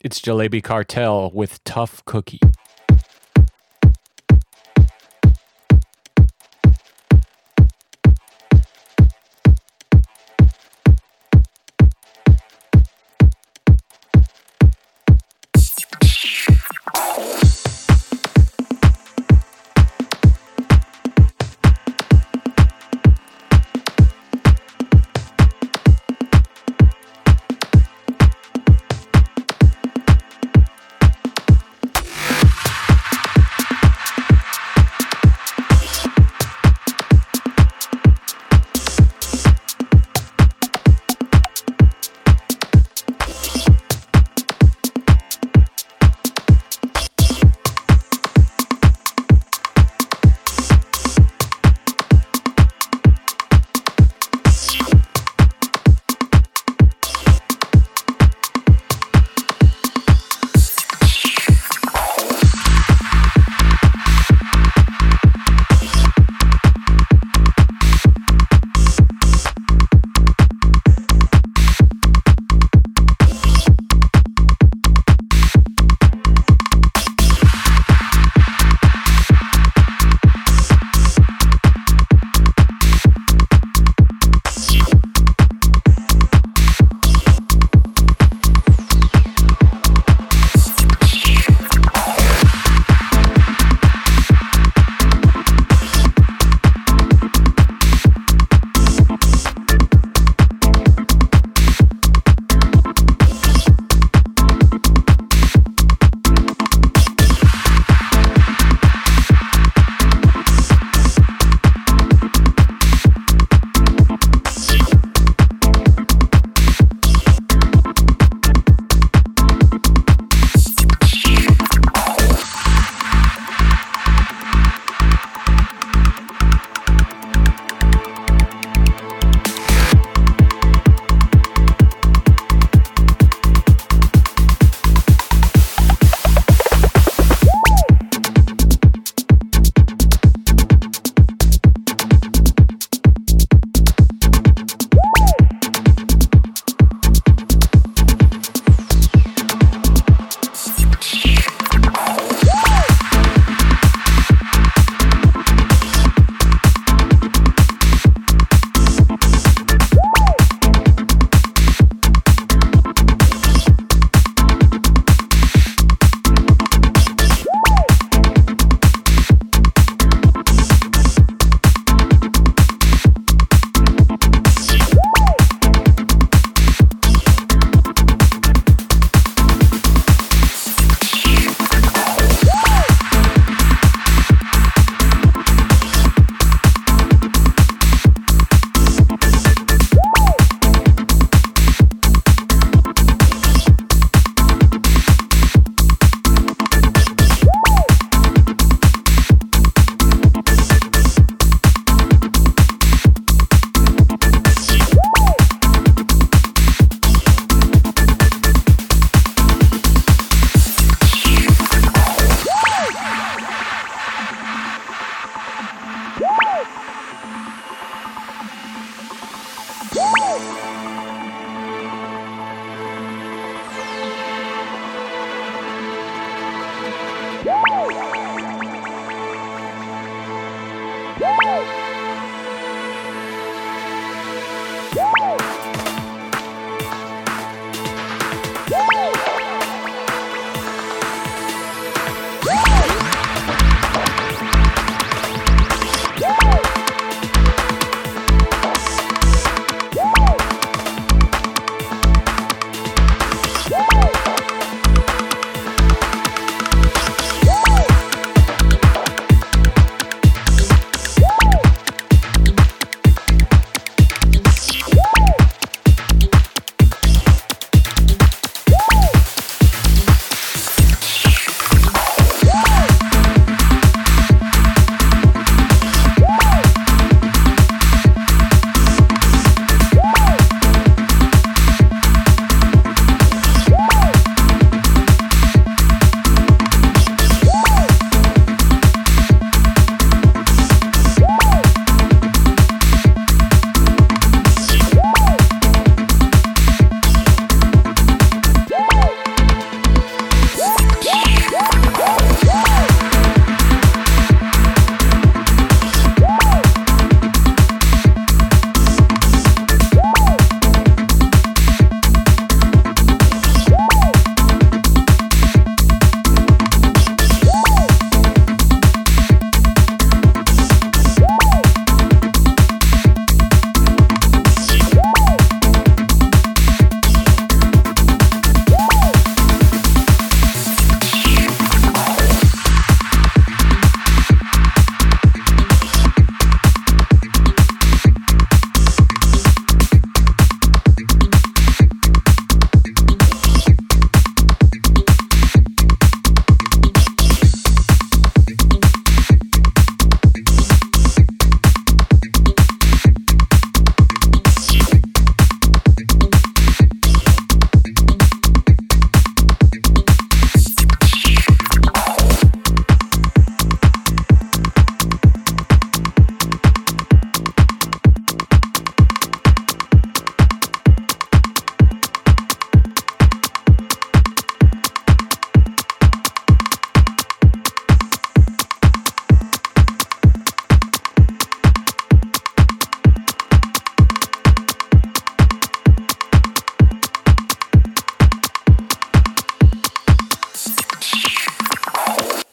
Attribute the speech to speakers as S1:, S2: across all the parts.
S1: It's Jalebee Cartel with Tough Cookie. Woo!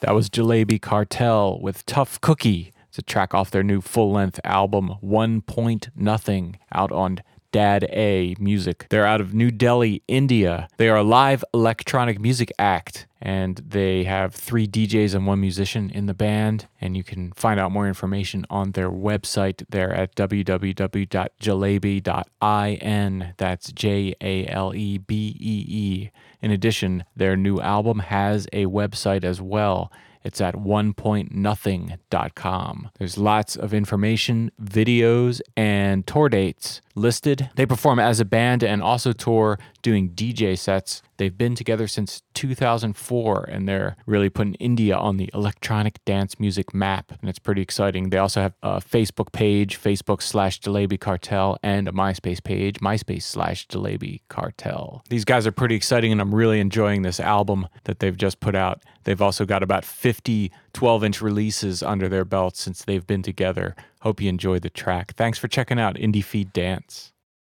S1: That was Jalebee Cartel with Tough Cookie. It's a track off their new full length album, One Point Nothing, out on Dad A Music. They're out of New Delhi, India. They are a live electronic music act and they have three DJs and one musician in the band. And you can find out more information on their website there at www.jalebee.in. That's J A L E B E E. In addition, their new album has a website as well. It's at onepointnothing.com. There's lots of information, videos, and tour dates listed. They perform as a band and also tour doing DJ sets. They've been together since 2004 and they're really putting India on the electronic dance music map. And it's pretty exciting. They also have a Facebook page, Facebook slash Jalebee Cartel, and a MySpace page, MySpace slash Jalebee Cartel. These guys are pretty exciting and I'm really enjoying this album that they've just put out. They've also got about 50 12 inch releases under their belt since they've been together. Hope you enjoyed the track. Thanks for checking out indieFeed Dance.